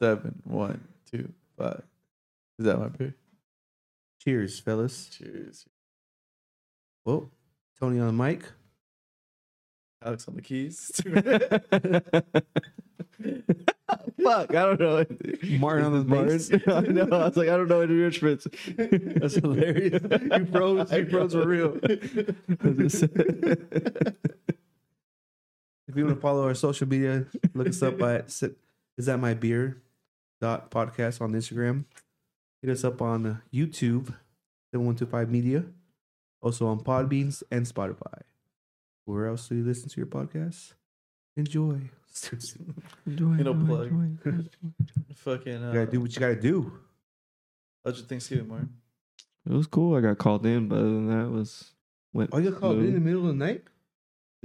seven, one, two, five. Is that my beer? Cheers, fellas. Cheers. Well, Tony on the mic. Alex on the keys. Fuck, I don't know. Martin on the bass. I know. I was like, I don't know any instruments. That's hilarious. You froze. You froze for real. If you want to follow our social media, look us up at is that my beer dot podcast on Instagram. Hit us up on uh, YouTube, seven one two five media. Also on Podbeans and Spotify. Where else do you listen to your podcasts? Enjoy. Enjoy, you know, plug. Fucking. You Uh, gotta do what you gotta do. How's your Thanksgiving, Martin? It was cool. I got called in, but other than that, it was went. Oh, you got called in the middle of the night?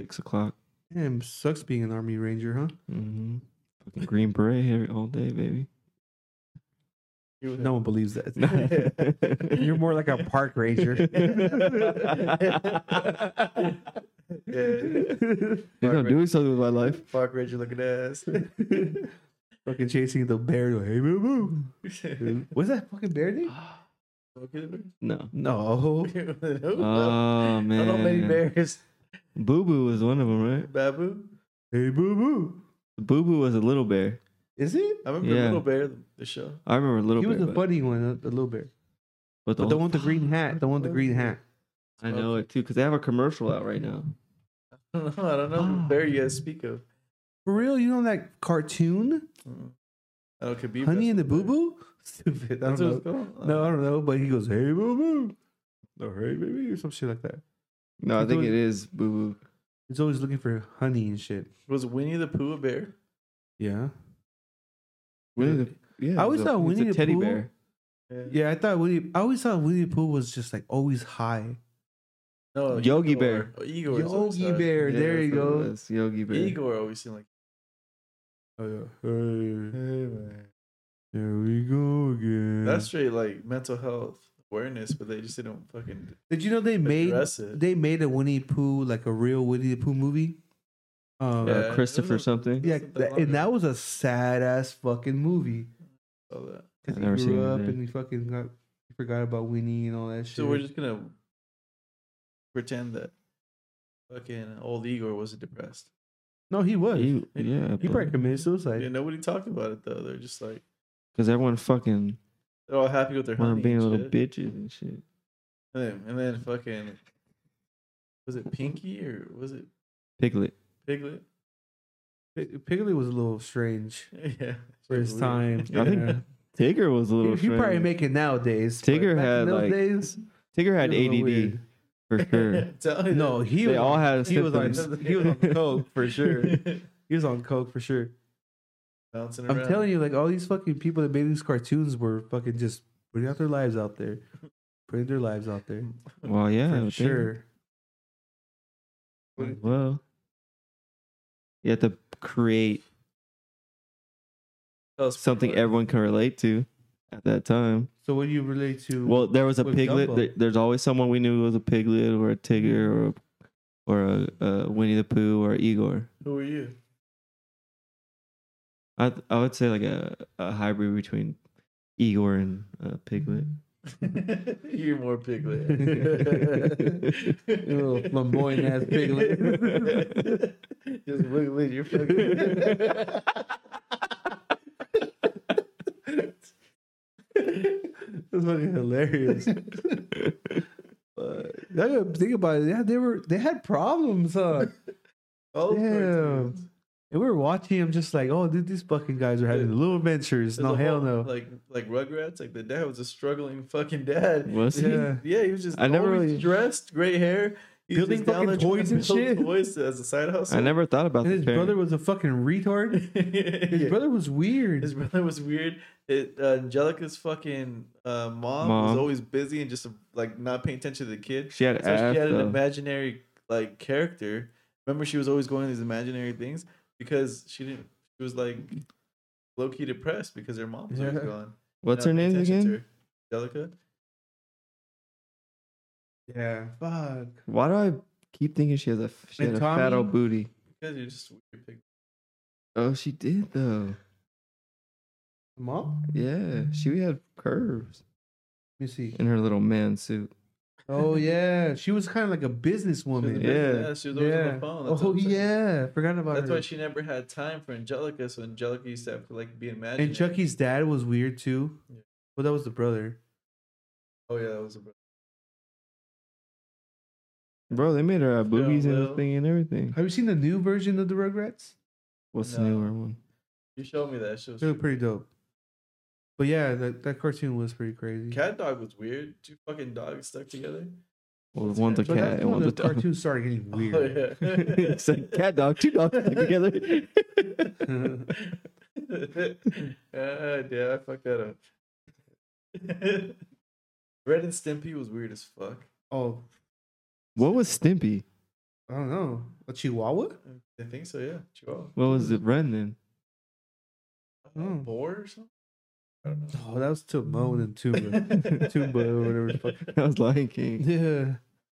six o'clock. Damn, sucks being an army ranger, huh? Mm-hmm. Fucking green beret every all day, baby. No one believes that. You're more like a park ranger. Think I'm doing something with my life. Park Ranger looking ass. fucking chasing the bear. Like, hey, boo boo. What's that fucking bear name? No. No. Oh man. I don't know many bears. Boo Boo was one of them, right? Babu. Hey, boo boo. Boo Boo was a little bear. Is it? I remember Yeah. Little Bear, the show. I remember a little He was bear. the but- funny one, uh, the little bear. but But the one with the green hat. The one with the green hat. I know it too because they have a commercial out right now. I don't know. I don't know what bear you guys speak of. For real, you know that cartoon, Mm. I don't Khabib. Honey and the Boo Boo? Stupid. I That's don't what it's know. called. No, I don't know. But he goes, hey, boo boo. No, hey, baby, or some shit like that. No, I He's think always- it is Boo Boo. He's always looking for honey and shit. Was Winnie the Pooh a bear? Yeah. Winnie the yeah. I always he's a- thought he's Winnie a the teddy Pooh- bear. Yeah, I thought Winnie. I always thought Winnie the Pooh was just like always high. No, Yogi Eeyore. Bear. Oh, Eeyore. is always Yogi. Bear. Yeah, there you that's go. Yogi Bear. Eeyore always seemed like. Oh yeah. Hey, Hey man. there we go again. That's straight like mental health awareness, but they just didn't fucking Did you know they made it. they made a Winnie the Pooh like a real Winnie the Pooh movie? Um, Yeah, Yeah, it Christopher a- something. yeah, wasn't that that- and that was a sad ass fucking movie. All that. Because I've he never grew seen it, up yeah. and he fucking got he forgot about Winnie and all that shit. So we're just gonna pretend that fucking old Eeyore wasn't depressed. no, he was. He, He- yeah, probably committed suicide. Yeah, nobody talked about it though. They're just like because everyone fucking they're all happy with their were honey being and little shit. bitches and shit. And then, and then fucking was it Pinky or was it Piglet. Piglet? P- Piglet was a little strange yeah, for his Weird. time. I think Yeah. Tigger was a little. he, he probably strange. make it nowadays. but Tigger back in had, those like, days. Tigger had it was a little ADD for sure. Tell me No, he They was all on, had he was on symptoms. he was on coke for sure. He was on coke for sure. bouncing I'm telling you, like all these fucking people that made these cartoons were fucking just putting out their lives out there, putting their lives out there Well, yeah, I for would think. sure. Well, you have to create something more. everyone can relate to at that time. So what do you relate to? Well, there was a piglet. There- There's always someone we knew was a piglet or a Tigger or a, or a, a Winnie the Pooh or Eeyore. Who are you? I I would say like a, a hybrid between Eeyore and uh, Piglet. You're more Piglet. You little flamboyant ass piglet. Just wiggle your fucking. That's fucking hilarious. But I gotta think about it. Yeah, they were they had problems, huh? Those Damn. Cartoons. And we were watching them just like, oh, dude, these fucking guys are having little adventures. There's No, hell whole- no. Like like Rugrats, like the dad was a struggling fucking dad. Was he? Yeah. Yeah, he was just I never always really- dressed, gray hair, He's Building just down fucking toys and shit. Toys as a side hustle. I never thought about And this. his brother was a fucking retard. His Yeah. brother was weird. His brother was weird. It, uh, Angelica's fucking uh, mom, Mom. was always busy and just like not paying attention to the kid. She had So ass. she had an though. imaginary like character. Remember, she was always going to these imaginary things because she didn't. She was like low key depressed because her mom was Yeah. gone. What's her name again? her. Angelica. Yeah, fuck. Why do I keep thinking she has a she And had a fat old booty? Because you're just weird pig. Oh, she did though. Mom? Yeah, she had curves Let me see. in her little man suit. Oh yeah, she was kind of like a businesswoman. She was a Yeah. business- she was always on Yeah. the phone. That's Oh yeah, forgot about That's her. why she never had time for Angelica. So Angelica used to have to like be imaginary. and Chucky's dad was weird too. Yeah. Well, that was the brother. Oh yeah, that was a. Brother. Bro, they made her have boobies and Lil. everything and everything. Have you seen the new version of the Rugrats? What's the No. newer one? You showed me that. She was They were pretty dope. But yeah, that, that cartoon was pretty crazy. Cat dog was weird. Two fucking dogs stuck together. Well, What's one's a cat- cat and when one's the a dog. cartoon started getting weird. Oh, yeah. it's like cat dog, two dogs stuck together. ah, yeah, I fucked that up. Ren and Stimpy was weird as fuck. Oh, what was Stimpy? I don't know. A Chihuahua? I think so, yeah. Chihuahua. What was it, Ren then? Uh, Hmm. Boar or something? I don't know. Oh, that was Timon and Tumba. Tumba or whatever the fuck. That was Lion King. Yeah.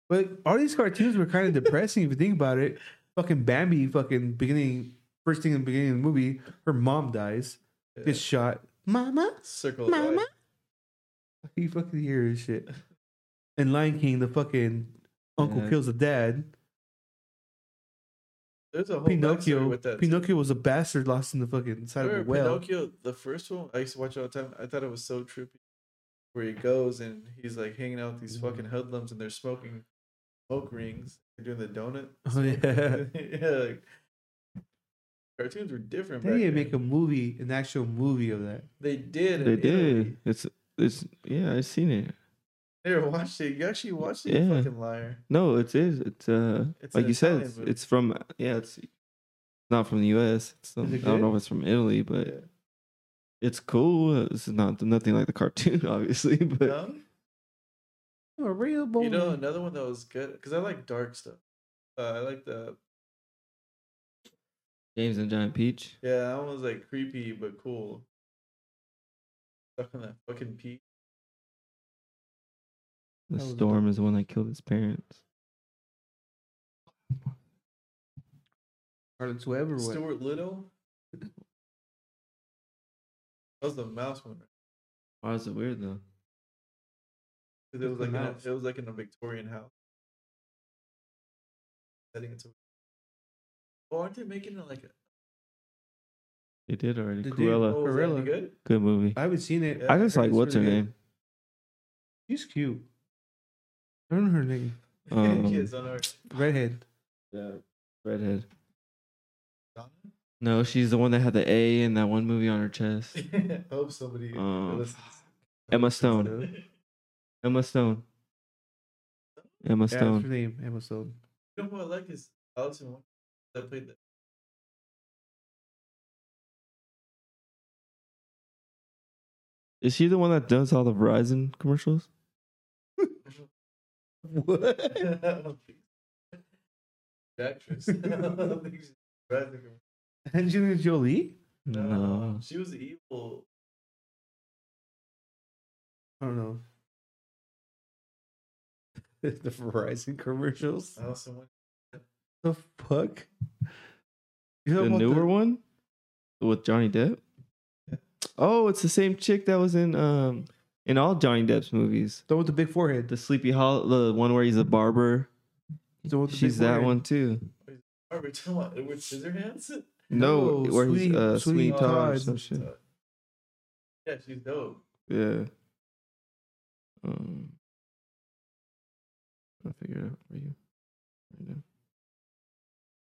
But all these cartoons were kind of depressing if you think about it. Fucking Bambi, fucking beginning, first thing in the beginning of the movie, her mom dies, Yeah. gets shot. Mama? Circle of Mama? life. You fucking hear this shit. And Lion King, the fucking uncle Yeah. kills the dad. There's a whole Pinocchio. with that. too. Pinocchio was a bastard lost in the fucking side of a Remember well. Pinocchio, the first one, I used to watch all the time. I thought it was so trippy. Where he goes and he's like hanging out with these mm. fucking hoodlums and they're smoking smoke rings. They're doing the donut. Oh, yeah. yeah. Like, cartoons were different. They back need to make a movie, an actual movie of that. They did. They in Italy. did. It's it's yeah, I've seen it. Never watched it. You actually watched it. Yeah. fucking liar. No, it is. It's uh It's like you said, it's, movie. it's from yeah, it's not from the US. It's from, I don't know if it's from Italy, but Yeah. it's cool. It's not nothing like the cartoon, obviously, but No? A real boy. You know another one that was good because I like dark stuff. Uh, I like the James and Giant Peach. yeah. That one was like creepy but cool. Stuck on that fucking peak. The That was storm is the one that killed his parents. Charlotte's Web or what? Stuart Little. That was the mouse one. Why is it weird though? 'Cause it was like in a, it was like in a Victorian house. Setting into. Oh, aren't they making it like a They did already. They did. Cruella, oh, was that any Cruella. good? good movie. I haven't seen it. Yeah, I just heard like it's what's her really good. name. She's cute. I don't know her name. Um, Kids on our Redhead. Yeah, redhead. Donna? No, she's the one that had the A in that one movie on her chest. I hope somebody Um, listens. Emma Stone. Emma Stone. Emma Yeah, that's Stone. her name. Emma Stone. You know who I like is Allison Wan- that played that. Is she the one that does all the Verizon commercials? What? I don't think so. The actress. I don't think she's Bradley Cooper. Angelina Jolie? No. no. She was evil. I don't know. the Verizon commercials? The fuck? You know The newer one with Johnny Depp. Oh, it's the same chick that was in um in all Johnny Depp's movies. The one with the big forehead. The Sleepy Hollow, the one where he's a barber. The one with the She's big that forehead. one too. Are we talking about Edward Scissorhands? No, No, where he's uh, Sweeney Sweet Todd or Todd. some shit. Yeah, she's dope. Yeah. Um, I'll figure it out for you right now.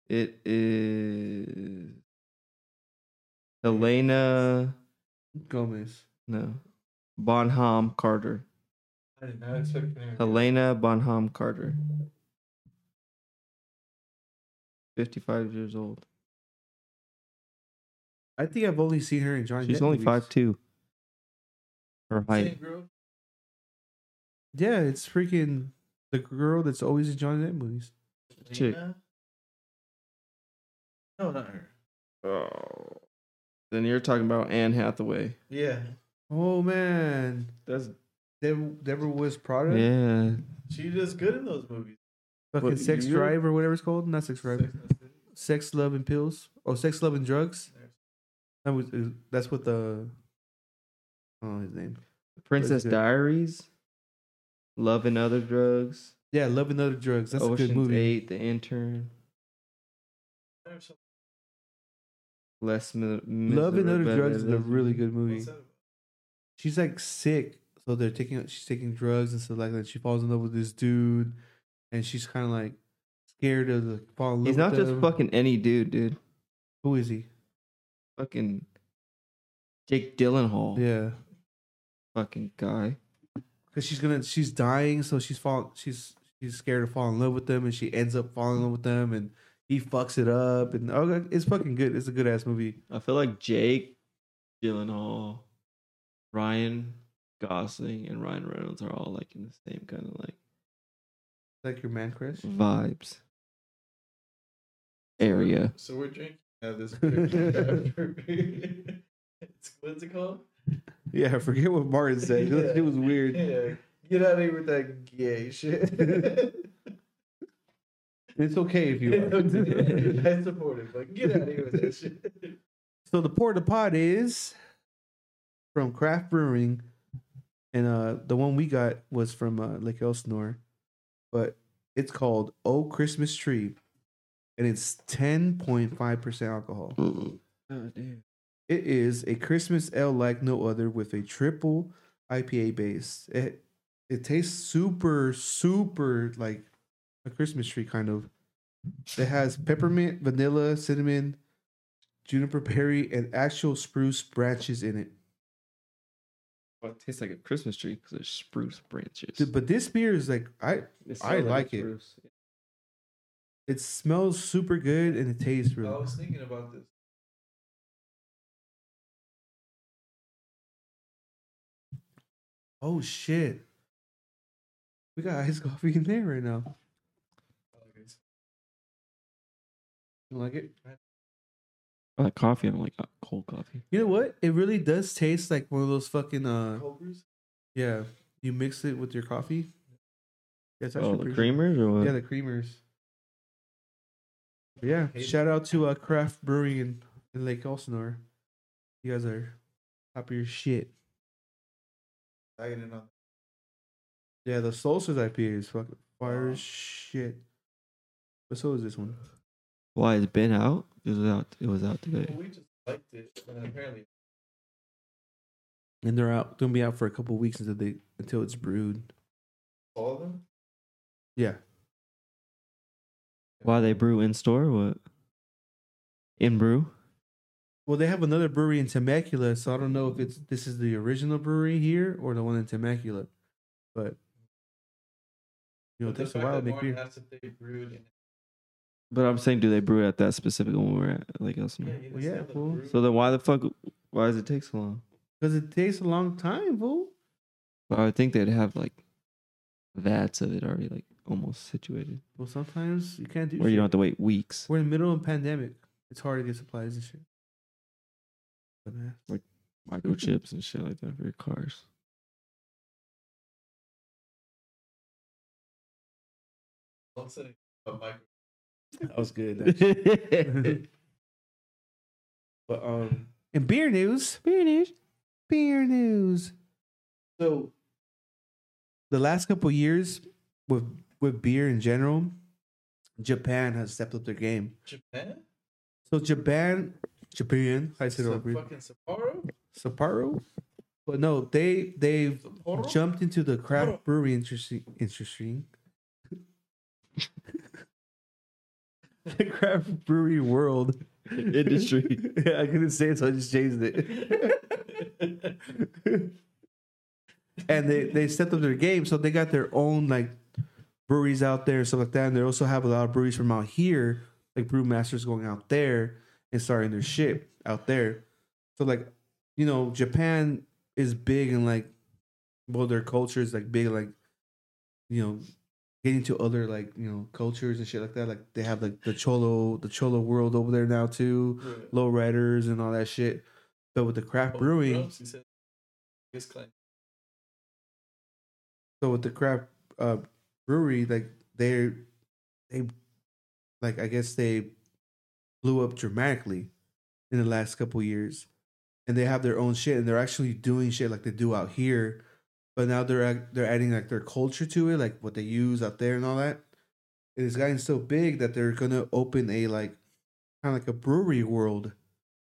It is Elena Gomez. No, Bonham Carter. I did not expect her name. Helena Bonham Carter. Fifty-five years old. I think I've only seen her in Johnny She's Depp only movies. five two. Her height. Same girl? Yeah, it's freaking the girl that's always in Johnny Depp movies. Chick. No, not her. Oh. Then you're talking about Anne Hathaway. Yeah, Oh man, That's there never was Prada. yeah. she does good in those movies. Fucking What, Sex you- Drive or whatever it's called. Not Sex Drive. Sex and the City. Sex, Love, and Pills. Oh, Sex, Love, and Drugs. That was that's what the I his name. Princess. Diaries, Love and Other Drugs, Yeah, Love and Other Drugs. That's a good movie. Eight, The Intern, Less Mi- Love and Other Drugs is a really good movie. What's that about? She's like sick, so they're taking she's taking drugs and stuff like that. She falls in love with this dude, and she's kind of like scared of the fall. He's not with just him. fucking any dude, dude. Who is he? Fucking Jake Gyllenhaal, Yeah, fucking guy. because she's gonna she's dying, so she's fall she's she's scared to fall in love with them, and she ends up falling in love with them, and he fucks it up, and oh, it's fucking good. It's a good ass movie. I feel like Jake Gyllenhaal, Ryan Gosling, and Ryan Reynolds are all like in the same kind of like Like your man crush. Mm-hmm. vibes area. So we're drinking out of this. beer. It's- What's it called? Yeah, I forget what Martin said. It was weird. Yeah. Get out of here with that gay shit. It's okay if you are. I support it, but get out of here with that shit. So the port of pot is from Craft Brewing, and uh, the one we got was from uh, Lake Elsinore, but it's called Oh Christmas Tree, and it's ten point five percent alcohol. Oh, damn. It is a Christmas ale like no other with a triple IPA base. It it tastes super super like a Christmas tree kind of. It has peppermint, vanilla, cinnamon, juniper berry, and actual spruce branches in it. Well, it tastes like a Christmas tree because there's spruce branches. Dude, But this beer is like I I like it. spruce. it smells super good and it tastes really. I was thinking about this. Oh shit. We got iced coffee in there right now. Oh, you like it? I like coffee. I don't like uh, cold coffee. You know what? It really does taste like one of those fucking uh Cold brews? yeah. You mix it with your coffee. Yeah, it's Oh, the pretty- creamers or what? Yeah, the creamers. Yeah, shout out to uh, Craft Brewing in, in Lake Elsinore. You guys are top of your shit. Bagging it on. Yeah, the Solstice IPA is fucking fire Wow. as shit. But so is this one. Why it's been out? It was out. It was out today. Well, we just liked it, and apparently And they're out gonna be out for a couple weeks until they until it's brewed. all of them. Yeah. Why they brew in store? What? In brew? Well, they have another brewery in Temecula, so I don't know if it's this is the original brewery here or the one in Temecula. But you know, it takes a while to that make beer. asked if they brewed in But I'm saying, do they brew it at that specific one we're at? Like Elsinore? Yeah, Well, yeah, fool. So then why the fuck? Why does it take so long? Because it takes a long time, fool. Well, I would think they'd have like vats of it already like almost situated, Well, sometimes you can't do. where you shit. don't have to wait weeks. We're in the middle of a pandemic. It's hard to get supplies and shit. But, uh, Microchips and shit like that for your cars. Don't say a micro. that was good. But um, in beer news, beer news, beer news. So, the last couple years with with beer in general, Japan has stepped up their game. Japan? So Japan, Japan, I said Sa- over fucking Sapporo? Sapporo, but no, they they've Sapporo? jumped into the Sapporo. craft brewery industry. Interesting. the craft brewery world Industry. yeah, I couldn't say it, so I just changed it. and they they stepped up their game, so they got their own like breweries out there and stuff like that. And they also have a lot of breweries from out here, like brewmasters going out there and starting their shit out there. So like, you know, Japan is big and like, well, their culture is like big, like, you know, getting to other like you know cultures and shit like that. Like they have like the cholo, the cholo world over there now too Right. low riders and all that shit. But with the craft Oh, brewing. So with the craft uh, brewery, like they they like I guess they blew up dramatically in the last couple years. and they have their own shit, and they're actually doing shit like they do out here, but now they're they're adding like their culture to it, like what they use out there and all that. It's gotten so big that they're gonna open a like kind of like a brewery world,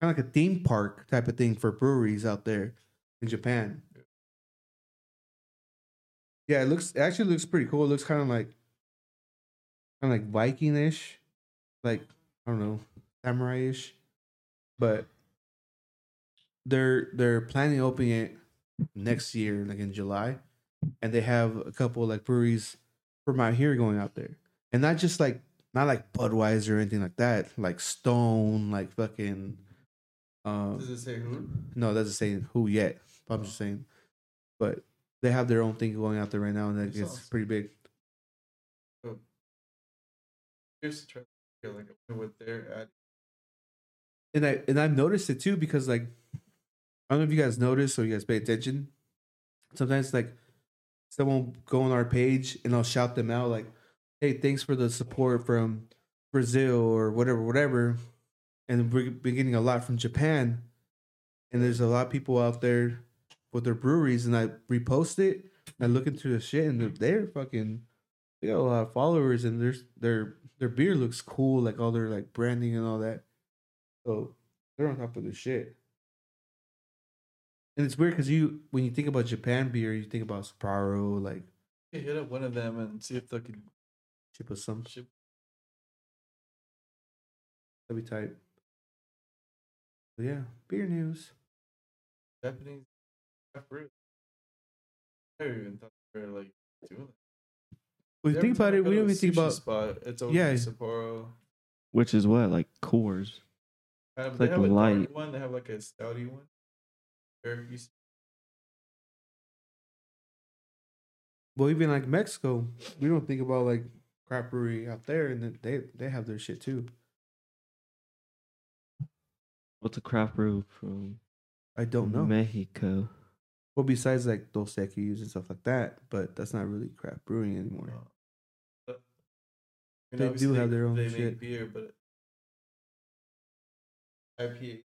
kind of like a theme park type of thing for breweries out there in Japan. Yeah, it looks it actually looks pretty cool. It looks kind of like kind of like Viking-ish, like I don't know, samurai-ish, but they're they're planning to open it next year, like in July, and they have a couple like breweries from out here going out there, and not just like not like Budweiser or anything like that, like Stone, like fucking. Um, Does it say who? no, it doesn't say who yet. I'm just saying, but they have their own thing going out there right now, and that That's gets awesome. pretty big. Here's to try like with their ad. and I and I've noticed it too because like I don't know if you guys notice or you guys pay attention. Sometimes like someone will go on our page and I'll shout them out like, "Hey, thanks for the support from Brazil or whatever, whatever." And we're getting a lot from Japan, and there's a lot of people out there with their breweries, and I repost it. I look into the shit, and they're, they're fucking. They got a lot of followers, and there's their their beer looks cool, like all their like branding and all that. So they're on top of the shit. And it's weird because you, when you think about Japan beer, you think about Sapporo, like You hit up one of them and see if they can ship us some. ship. That'd be tight. But yeah, beer news. Japanese craft brew. I never even thought they were like doing it. When you think about it, we don't even think about. spot. It's over Yeah. yeah. Sapporo. Which is what like Coors. Um, It's they like have a dark light. one. They have like a stouty one. Very Well, even like Mexico, we don't think about like craft brewery out there, and then they they have their shit too. What's a craft brew from I don't know. Mexico? Well, besides like Dos Equis and stuff like that, but that's not really craft brewing anymore. uh, They do have their own They shit. make beer, but IPA.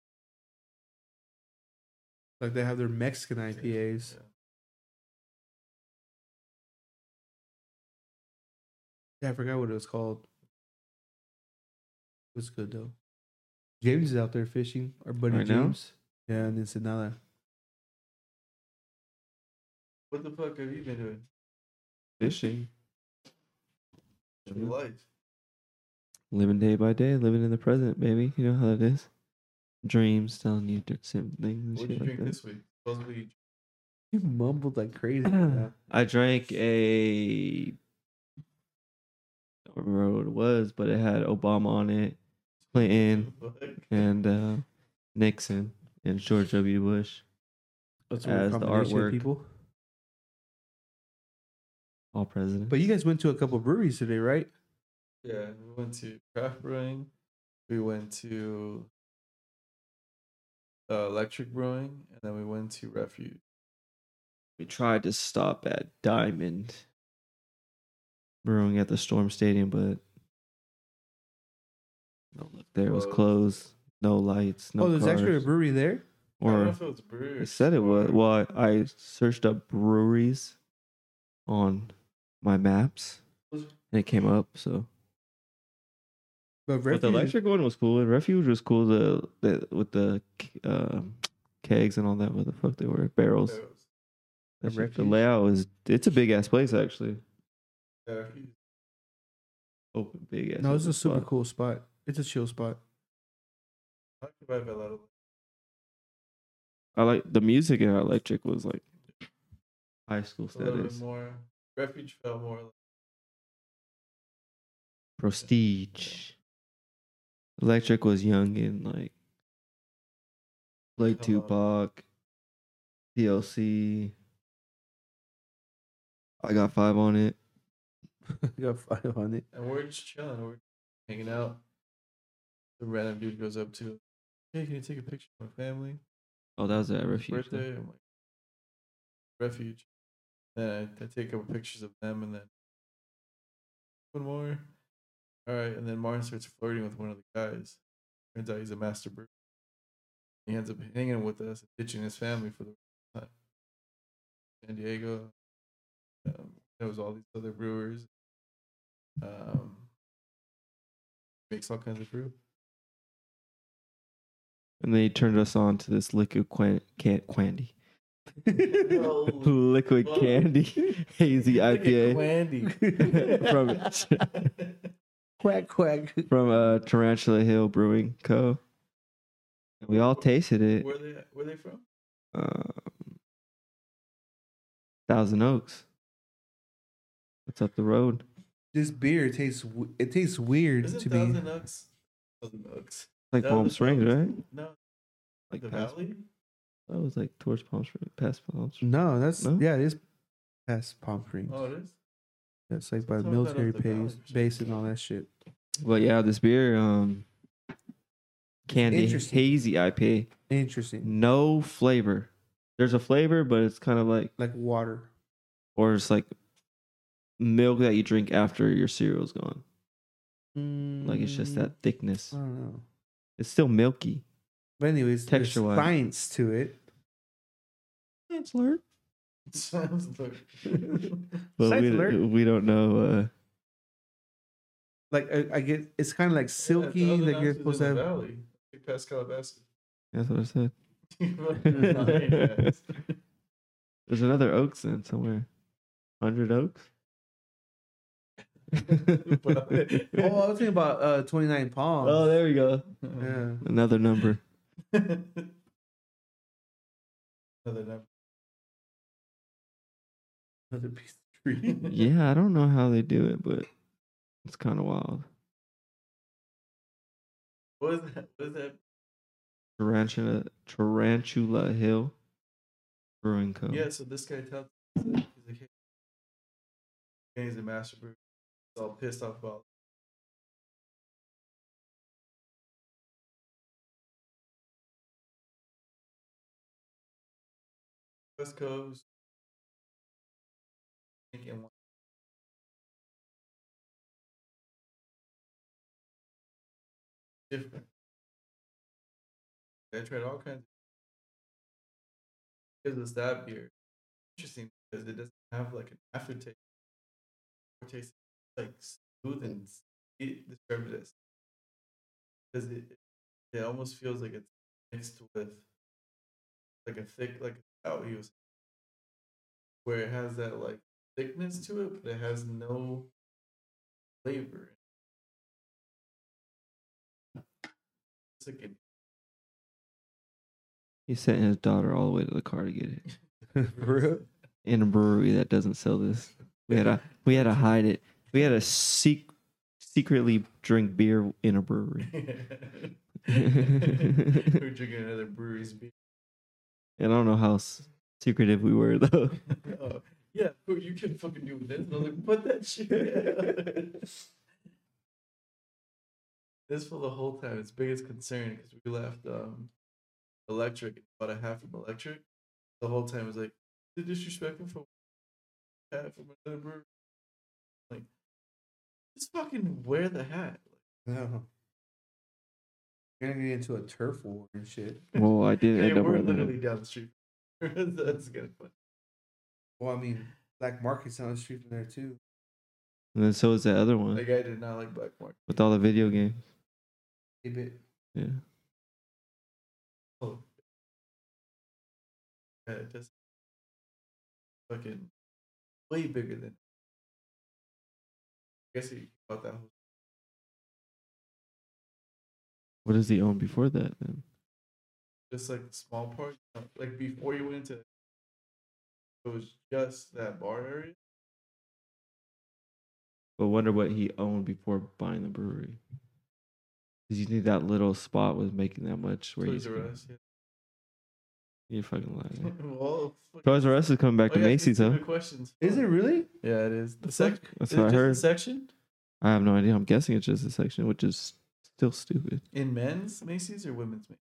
Like they have their Mexican IPAs. Yeah. Yeah, I forgot what it was called. It was good though. James is out there fishing. Our buddy Right now? James. Yeah, in Ensenada. What the fuck have you been doing? Fishing. in your life? Living day by day, living in the present, baby. You know how it is. Dreams telling you different things and What did you like drink that. this week? Supposedly, You mumbled like crazy. yeah. I drank a. I don't remember what it was, but it had Obama on it, Clinton, and uh, Nixon, and George W. Bush. That's As the combination of artwork. people. All presidents. But you guys went to a couple breweries today, right? Yeah, we went to craft brewing. We went to uh, electric brewing, and then we went to refuge. we tried to stop at Diamond Brewing at the Storm Stadium, but no look there. It was Closed. closed. No lights. No oh, there's actually a brewery there. I don't know Or if it brewery. or it said it was. Well, I I searched up breweries on my maps, and it came up. So, But but the electric one was cool. And Refuge was cool. The, the with the um, kegs and all that. What the fuck they were barrels. Yeah, it shit- the layout is. It's a big ass place actually. yeah. Open big ass. No, it's a super spot. cool spot. It's a chill spot. I like the vibe a lot of I like the music in Electric was like high school a little bit status, more. Refuge felt more like prestige. Electric was young and like played Hello. Tupac, DLC. I got five on it. you got five on it. And we're just chilling. We're hanging out. The random dude goes up to, "Hey, can you take a picture of my family? Oh, that was at His Refuge. birthday." I'm like, "Refuge." Then I, I take a couple pictures of them, and then one more. All right, and then Martin starts flirting with one of the guys. Turns out he's a master brewer. He ends up hanging with us, ditching his family for the time. San Diego. Um, there was all these other brewers. Um, makes all kinds of brew. And they turned us on to this liquid quan- can- candy. Oh, liquid Whoa. candy hazy IPA from quack quack. from uh, Tarantula Hill Brewing Co. And we all tasted it. Where they where they from? Um, Thousand Oaks. It's up the road. This beer tastes. w- It tastes weird Isn't to me. Thousand Oaks? Thousand Oaks. Like No, Palm Springs, Oaks. right? No, Like the past, Valley. that was like towards Palm Springs, past Palm Springs. No, that's No? yeah. It is past Palm Springs. Oh, it is. That's like by the military up the base, base and all that shit. But yeah, this beer, um, candy hazy IPA, Interesting, no flavor. There's a flavor, but it's kind of like, like water. or it's like milk that you drink after your cereal's gone. Like it's just Mm, that thickness. I don't know. It's still milky. But anyways, there's Texture-wise. science to it. It's alert. Sounds like. But we, alert. we don't know. Uh, Like I, I get, it's kind of like silky. Yeah, Thousand like you're supposed to have. Valley. Like past Calabasas. that's what I said. You fucking lying ass. There's another Oaks then somewhere. Hundred Oaks. Oh, I was thinking about uh, 29 Palms. oh, there we go. yeah. Another number. Another number. Another piece of tree. Yeah, I don't know how they do it, but it's kind of wild. What was that? What was that? Tarantula Tarantula Hill Brewing Co. Yeah, so this guy tells he's like, hey, he's a master brewer. He's all pissed off about West Coast. One- different. I tried all kinds. Gives us that beer interesting because it doesn't have like an aftertaste. Or taste like smooth and it described it because it it almost feels like it's mixed with like a thick like was where it has that like thickness to it, but it has no flavor. It's like an He sent his daughter all the way to the car to get it in a brewery that doesn't sell this. We had to we had to hide it. We had to seek secretly drink beer in a brewery. We're drinking another brewery's beer. And I don't know how secretive we were though. Oh, yeah, bro, you can fucking do this. And I was like, put that shit. this for the whole time. Its biggest concern because we left um electric about a half from electric. The whole time was like, the disrespectful from hat from another brewery. Like, just fucking wear the hat. No. You're gonna get into a turf war and shit. well, I did Hey, end up we're wearing literally that. down the street. That's kind of fun. Well, I mean, Black Market's on the street from there too. And then so is that other one That guy did not like Black Market. with all the video games. A bit. Yeah. Oh. Yeah, it just fucking way bigger than. I guess he bought that whole. What does he own before that then? Just like the small part, like before you went into. It was just that bar area. But wonder what he owned before buying the brewery. Because you think that little spot was making that much where Toys he's R Us. You're fucking lying. Yeah. well, fuck- Toys R Us is coming back Oh, to yeah, Macy's, huh? Questions. Is it really? Yeah, it is. The The sec- That's is it what I heard. section I have no idea. I'm guessing it's just a section, which is still stupid. in men's Macy's or women's Macy's.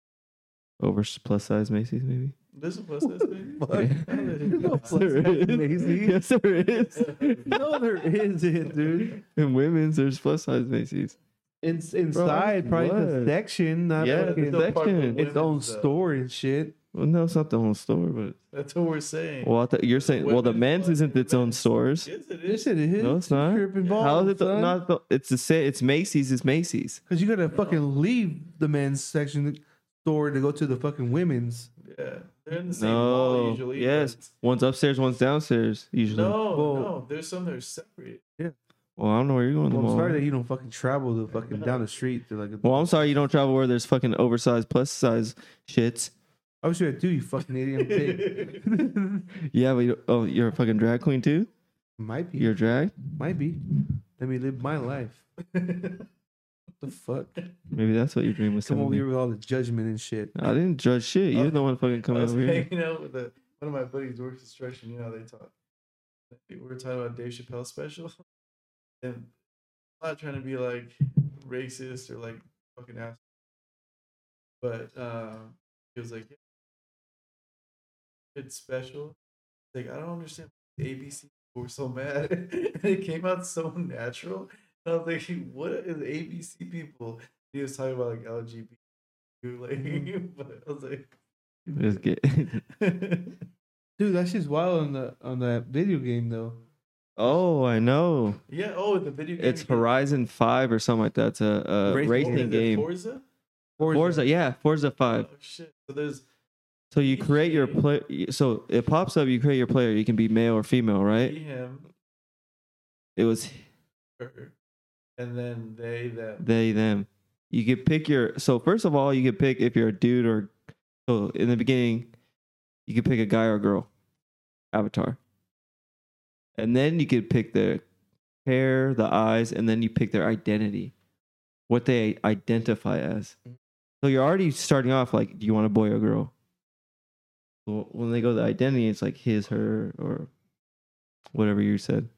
Over s- plus size Macy's, maybe. This is plus size Macy's. Fuck. There's no Yes, plus there size. Macy's. Yes, there is. No, there isn't, dude. In women's, there's plus size Macy's. In, inside, probably the section, not Yeah, fucking the section. its own women's, though. store and shit. Well, no, it's not the whole store, but That's what we're saying. well, I thought you're saying well, the men's isn't its own stores. Yes, it Yes, is. it is. No, it's not. Tripping balls, How is it the, not? The, it's the same. It's Macy's. It's Macy's. Because you gotta fucking leave the men's section store to go to the fucking women's. Yeah, they're in the same mall No. usually. Yes. but- One's upstairs. One's downstairs. Usually. No, Well- no. There's some that are separate. Yeah well, I don't know where you're going. Well, I'm tomorrow. sorry that you don't fucking travel the fucking down the street to like. A, Well, I'm sorry you don't travel where there's fucking oversized plus size shits. I wish I do. You fucking idiot. I'm. Yeah, but you, oh, you're a fucking drag queen too. Might be. You're a drag. Might be. Let me live my life. The fuck? Maybe that's what your dream was. Come over here with all the judgment and shit. I didn't judge shit. You're the one fucking I coming over here. hanging out with one of my buddies works construction. You know how they talk. We were talking about Dave Chappelle special, and I'm not trying to be like racist or like fucking ass, but uh, he was like, "It's special." Like I don't understand. ABC were so mad, and it came out so natural. And I was like, "What is ABC people?" He was talking about like LGBT, like, mm. but I was like. Just get. Dude, that shit's wild on the on that video game though. oh, I know. Yeah. Oh, the video game. It's game. Horizon Five or something like that. It's a, a Racing racing, Is game. Forza? Forza, yeah, Forza Five. Oh shit! So there's So you create your play. So it pops up. You create your player. You can be male or female, right? he, him, It was her, and then they, them. they them. You could pick your. So first of all, you could pick if you're a dude or. So in the beginning, you could pick a guy or a girl, avatar. And then you could pick their hair, the eyes, and then you pick their identity, what they identify as. So you're already starting off like, do you want a boy or girl? So when they go to the identity, it's like his, her, or whatever you said.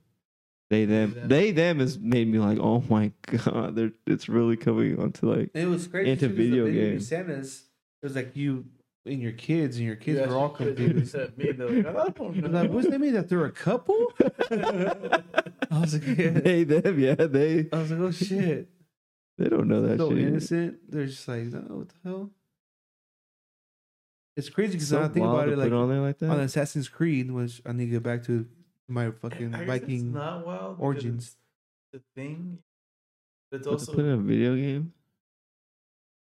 They them. them. They them has made me like, oh my god, they're, it's really coming onto like It was crazy. Into too, 'cause the video game games. Santas, it was like you and your kids, and your kids You were all actually could've confused. said me, they're like, I don't was know. like, what's that mean that they're a couple? I was like, yeah. they them, yeah, they I was like, oh shit. they don't know that so shit. innocent. They're just like, oh, what the hell? It's crazy because So I think wild about it put like on there like that. on Assassin's Creed, which I need to get back to my fucking I Viking. Not wild. origins. The thing. But it's But to also. put in a video game.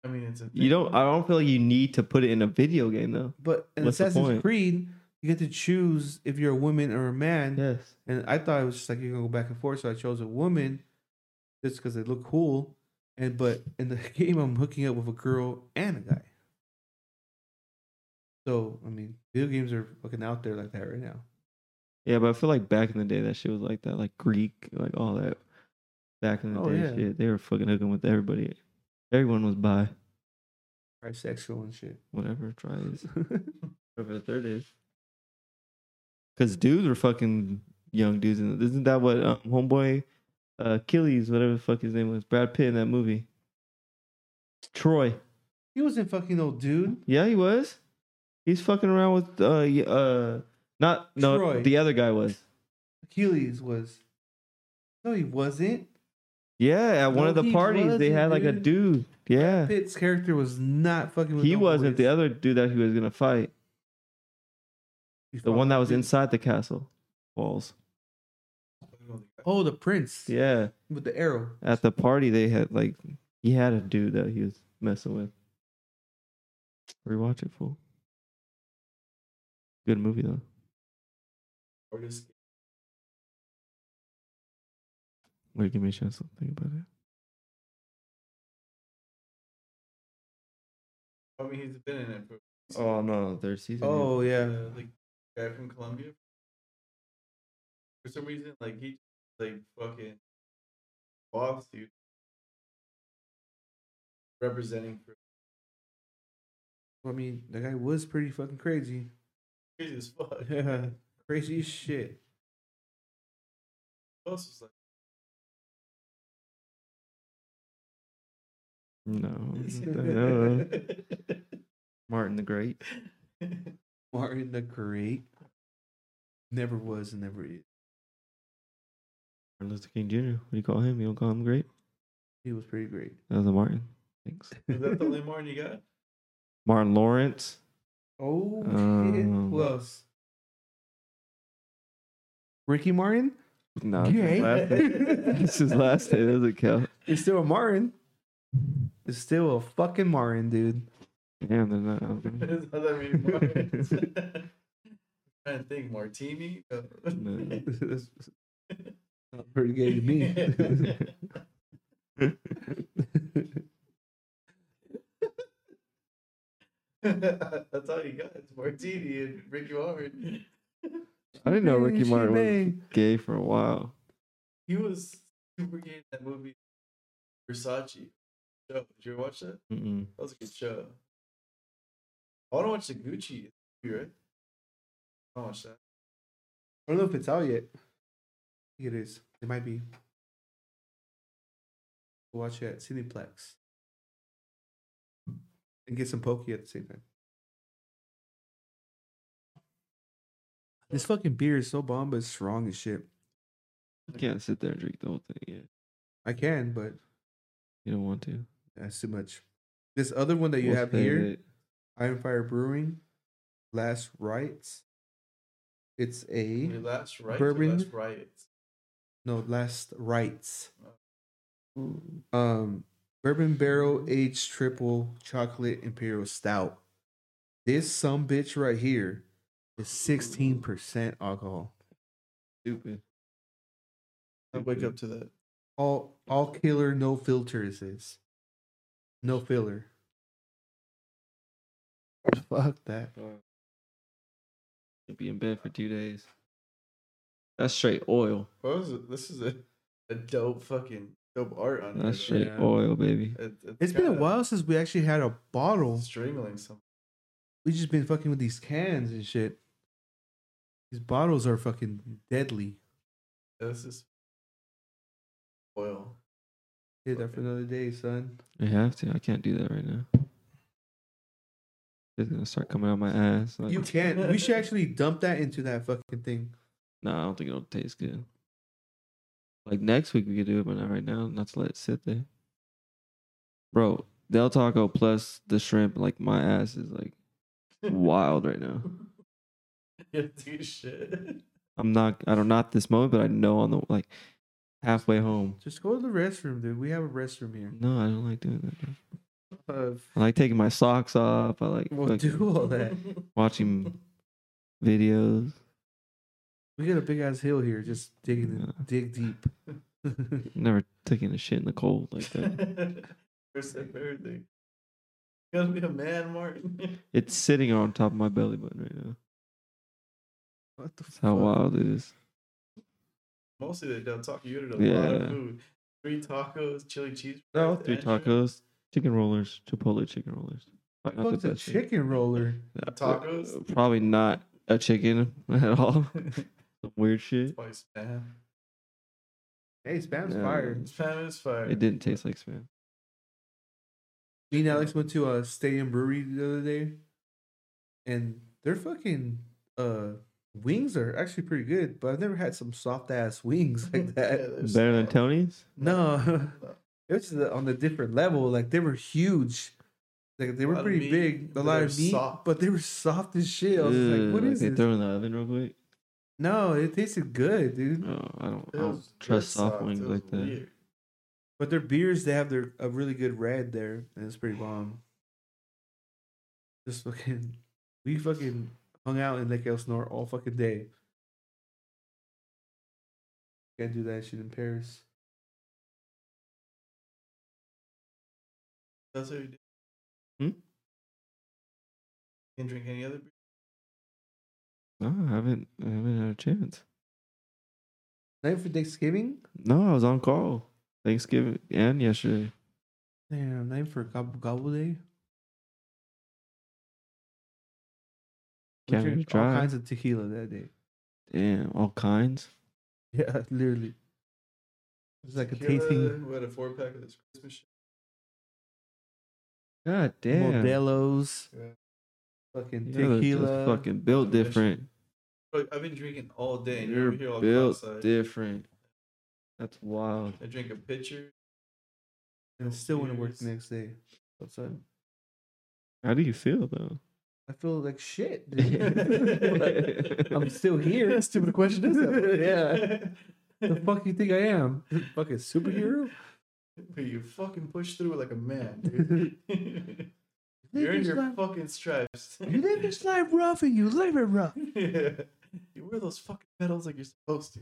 I mean, it's a. You don't. I don't feel like you need to put it in a video game though. But in What's the Assassin's point? Creed, you get to choose if you're a woman or a man. Yes. And I thought it was just like you're gonna go back and forth, so I chose a woman just because they look cool. And but in the game, I'm hooking up with a girl and a guy. So I mean, video games are fucking out there like that right now. Yeah, but I feel like back in the day that shit was like that, like Greek, like all that. Back in the Oh, day, yeah. shit, they were fucking hooking with everybody. Everyone was bi, Bisexual and shit. whatever. Try this, whatever the third is. Because dudes were fucking young dudes, and isn't that what um, homeboy uh, Achilles, whatever the fuck his name was, Brad Pitt in that movie? Troy. he wasn't fucking old dude. Yeah, he was. He's fucking around with uh uh not no Troy. the other guy was. Achilles was. No, he wasn't. Yeah, at one No, of the he parties they wasn't, had like a dude. Yeah. Pitt's character was not fucking. With He no wasn't boys. the other dude that he was gonna fight. He The one that was inside the castle walls. Oh, the prince. Yeah. with the arrow. At the party they had like he had a dude that he was messing with. Rewatch it fool. Good movie though. Artist. Wait, give me a chance to think about it. I mean, he's been in it for. Oh no, third season. Oh yeah. uh, like guy from Colombia. For some reason, like he like fucking boss dude representing for I mean, the guy was pretty fucking crazy. crazy as fuck. Yeah, crazy shit. Who else was No. like? no. Martin the Great. Martin the Great never was and never is. Martin Luther King Jr. What do you call him? You don't call him great? He was pretty great. That was a Martin. Thanks. Is that the only Martin you got? Martin Lawrence. Oh shit! Um, Who else? Ricky Martin? No, Gay. this is last day. Doesn't count. It's still a Martin. It's still a fucking Martin, dude. Damn, they're not. Is that that many Martins? trying to think. Martini? No. Sounds pretty gay to me. That's all you got. It's Martini and Ricky Martin. I didn't know Ricky She Martin was gay for a while. He was super gay in that movie, Versace. Show. Did you ever watch that? Mm-mm. That was a good show. I want to watch the Gucci movie, right? I want to watch that. I don't know if it's out yet. I think it is. It might be. We'll watch it at Cineplex. And get some pokey at the same time. This fucking beer is so bomb, but it's strong as shit. You can't sit there and drink the whole thing. Yeah, I can, but you don't want to. that's too much. This other one that you We'll have save here, it. Iron Fire Brewing, Last Rights. It's a Your last right. Bourbon? Last right. no Last Rights. Um, bourbon barrel aged triple chocolate imperial stout. This some bitch right here is sixteen percent alcohol. Stupid. I wake up to that. All all killer, no filters is. No filler. Fuck that. You'll be in bed for two days. That's straight oil. What was it? This is a, a dope fucking dope art on there. That's straight Yeah. oil, baby. It, It's been a while since we actually had a bottle. Strangling some. We just been fucking with these cans and shit. These bottles are fucking deadly. This is oil. Hit that for another day, son. I have to. I can't do that right now. It's gonna start coming out my ass. Like, You can't. We should actually dump that into that fucking thing. No, I don't think it'll taste good. Like next week we could do it, but not right now. Not to let it sit there. Bro, Del Taco plus the shrimp, like my ass is like wild right now. yeah, dude, shit. I'm not I don't not this moment, but I know on the like halfway home. Just go to the restroom, dude. We have a restroom here. No, I don't like doing that. Uh, I like taking my socks off. I like we'll fucking do all that. watching videos. We got a big ass hill here. Just digging, Yeah. dig deep. Never taking a shit in the cold like that. First step everything. You gotta be a man, Martin. it's sitting on top of my belly button right now. What the That's how wild it is. Mostly they don't talk. You ordered a lot of food. Three tacos, chili cheese. No, three and shrimp. tacos, chicken rollers, Chipotle chicken rollers. Probably not Fuck's the a best shit. chicken roller? Yeah, Tacos? uh, Probably not a chicken at all. Some weird shit. Spice spam. Hey, spam's Yeah. fire. Spam is fire. It didn't taste like spam. Me and Alex went to a Stadium Brewery the other day, and their fucking uh wings are actually pretty good. But I've never had some soft ass wings like that. they're Better than. Tony's? No, it was on a different level. Like they were huge. Like they were pretty big, a but lot they of were meat, soft. but they were soft as shit. I was like, Ugh, "What like is they this?" throw in the oven real quick. No, it tasted good, dude. No, I don't, I don't trust soft soft, wings it like that. weird. But their beers, they have their a really good red there, and it's pretty bomb. Just fucking, we fucking hung out in Lake Elsinore all fucking day. Can't do that shit in Paris. That's what you did. Hmm? Can't drink any other beer. No, I haven't, I haven't had a chance. Night for Thanksgiving. No, I was on call Thanksgiving and yesterday. Damn, night for gobble gobble day. We Can't drank even all try. kinds of tequila that day. Damn, all kinds. Yeah, literally. It was like a Tequila, tasting We had a four pack of this Christmas shit. God damn. Modelo's, Yeah. fucking You're just tequila. fucking built Delicious. different. But I've been drinking all day. And You're you're over here all built cross-eyed. different. That's wild. I drink a pitcher. and I still want to work the next day. Outside. How do you feel though? I feel like shit. dude. I'm still here. That's stupid question is that? Yeah. the fuck you think I am? Fucking superhero? But you fucking push through like a man, dude. You You're in your life- fucking stripes. you live this life rough and you live it rough. yeah. You wear those fucking medals like you're supposed to.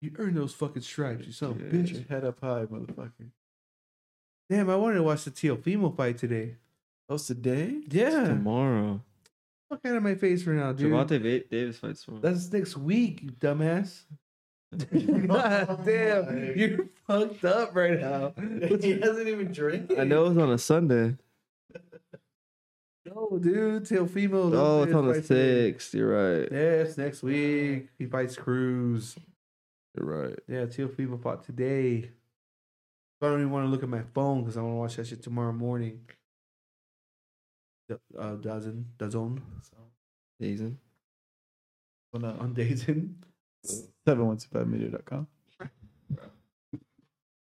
You earn those fucking stripes, you son of a Yeah. Bitch. your head up high, motherfucker. Damn, I wanted to watch the Teofimo fight today. Oh, today? Yeah. Tomorrow. Fuck out of my face right now, dude. Gervonta Va- Davis fights tomorrow. That's next week, you dumbass. God damn, you're fucked up right now. he hasn't even drank. I know it's on a Sunday. No, dude, Teofimo. Oh, it's on the sixth. You're right. Yes, next week he fights Cruz. You're right. Yeah, Teofimo fought today. I don't even want to look at my phone because I want to watch that shit tomorrow morning. Uh, dozen, dozen Jason. Well, no. on Dayton. 7125media.com.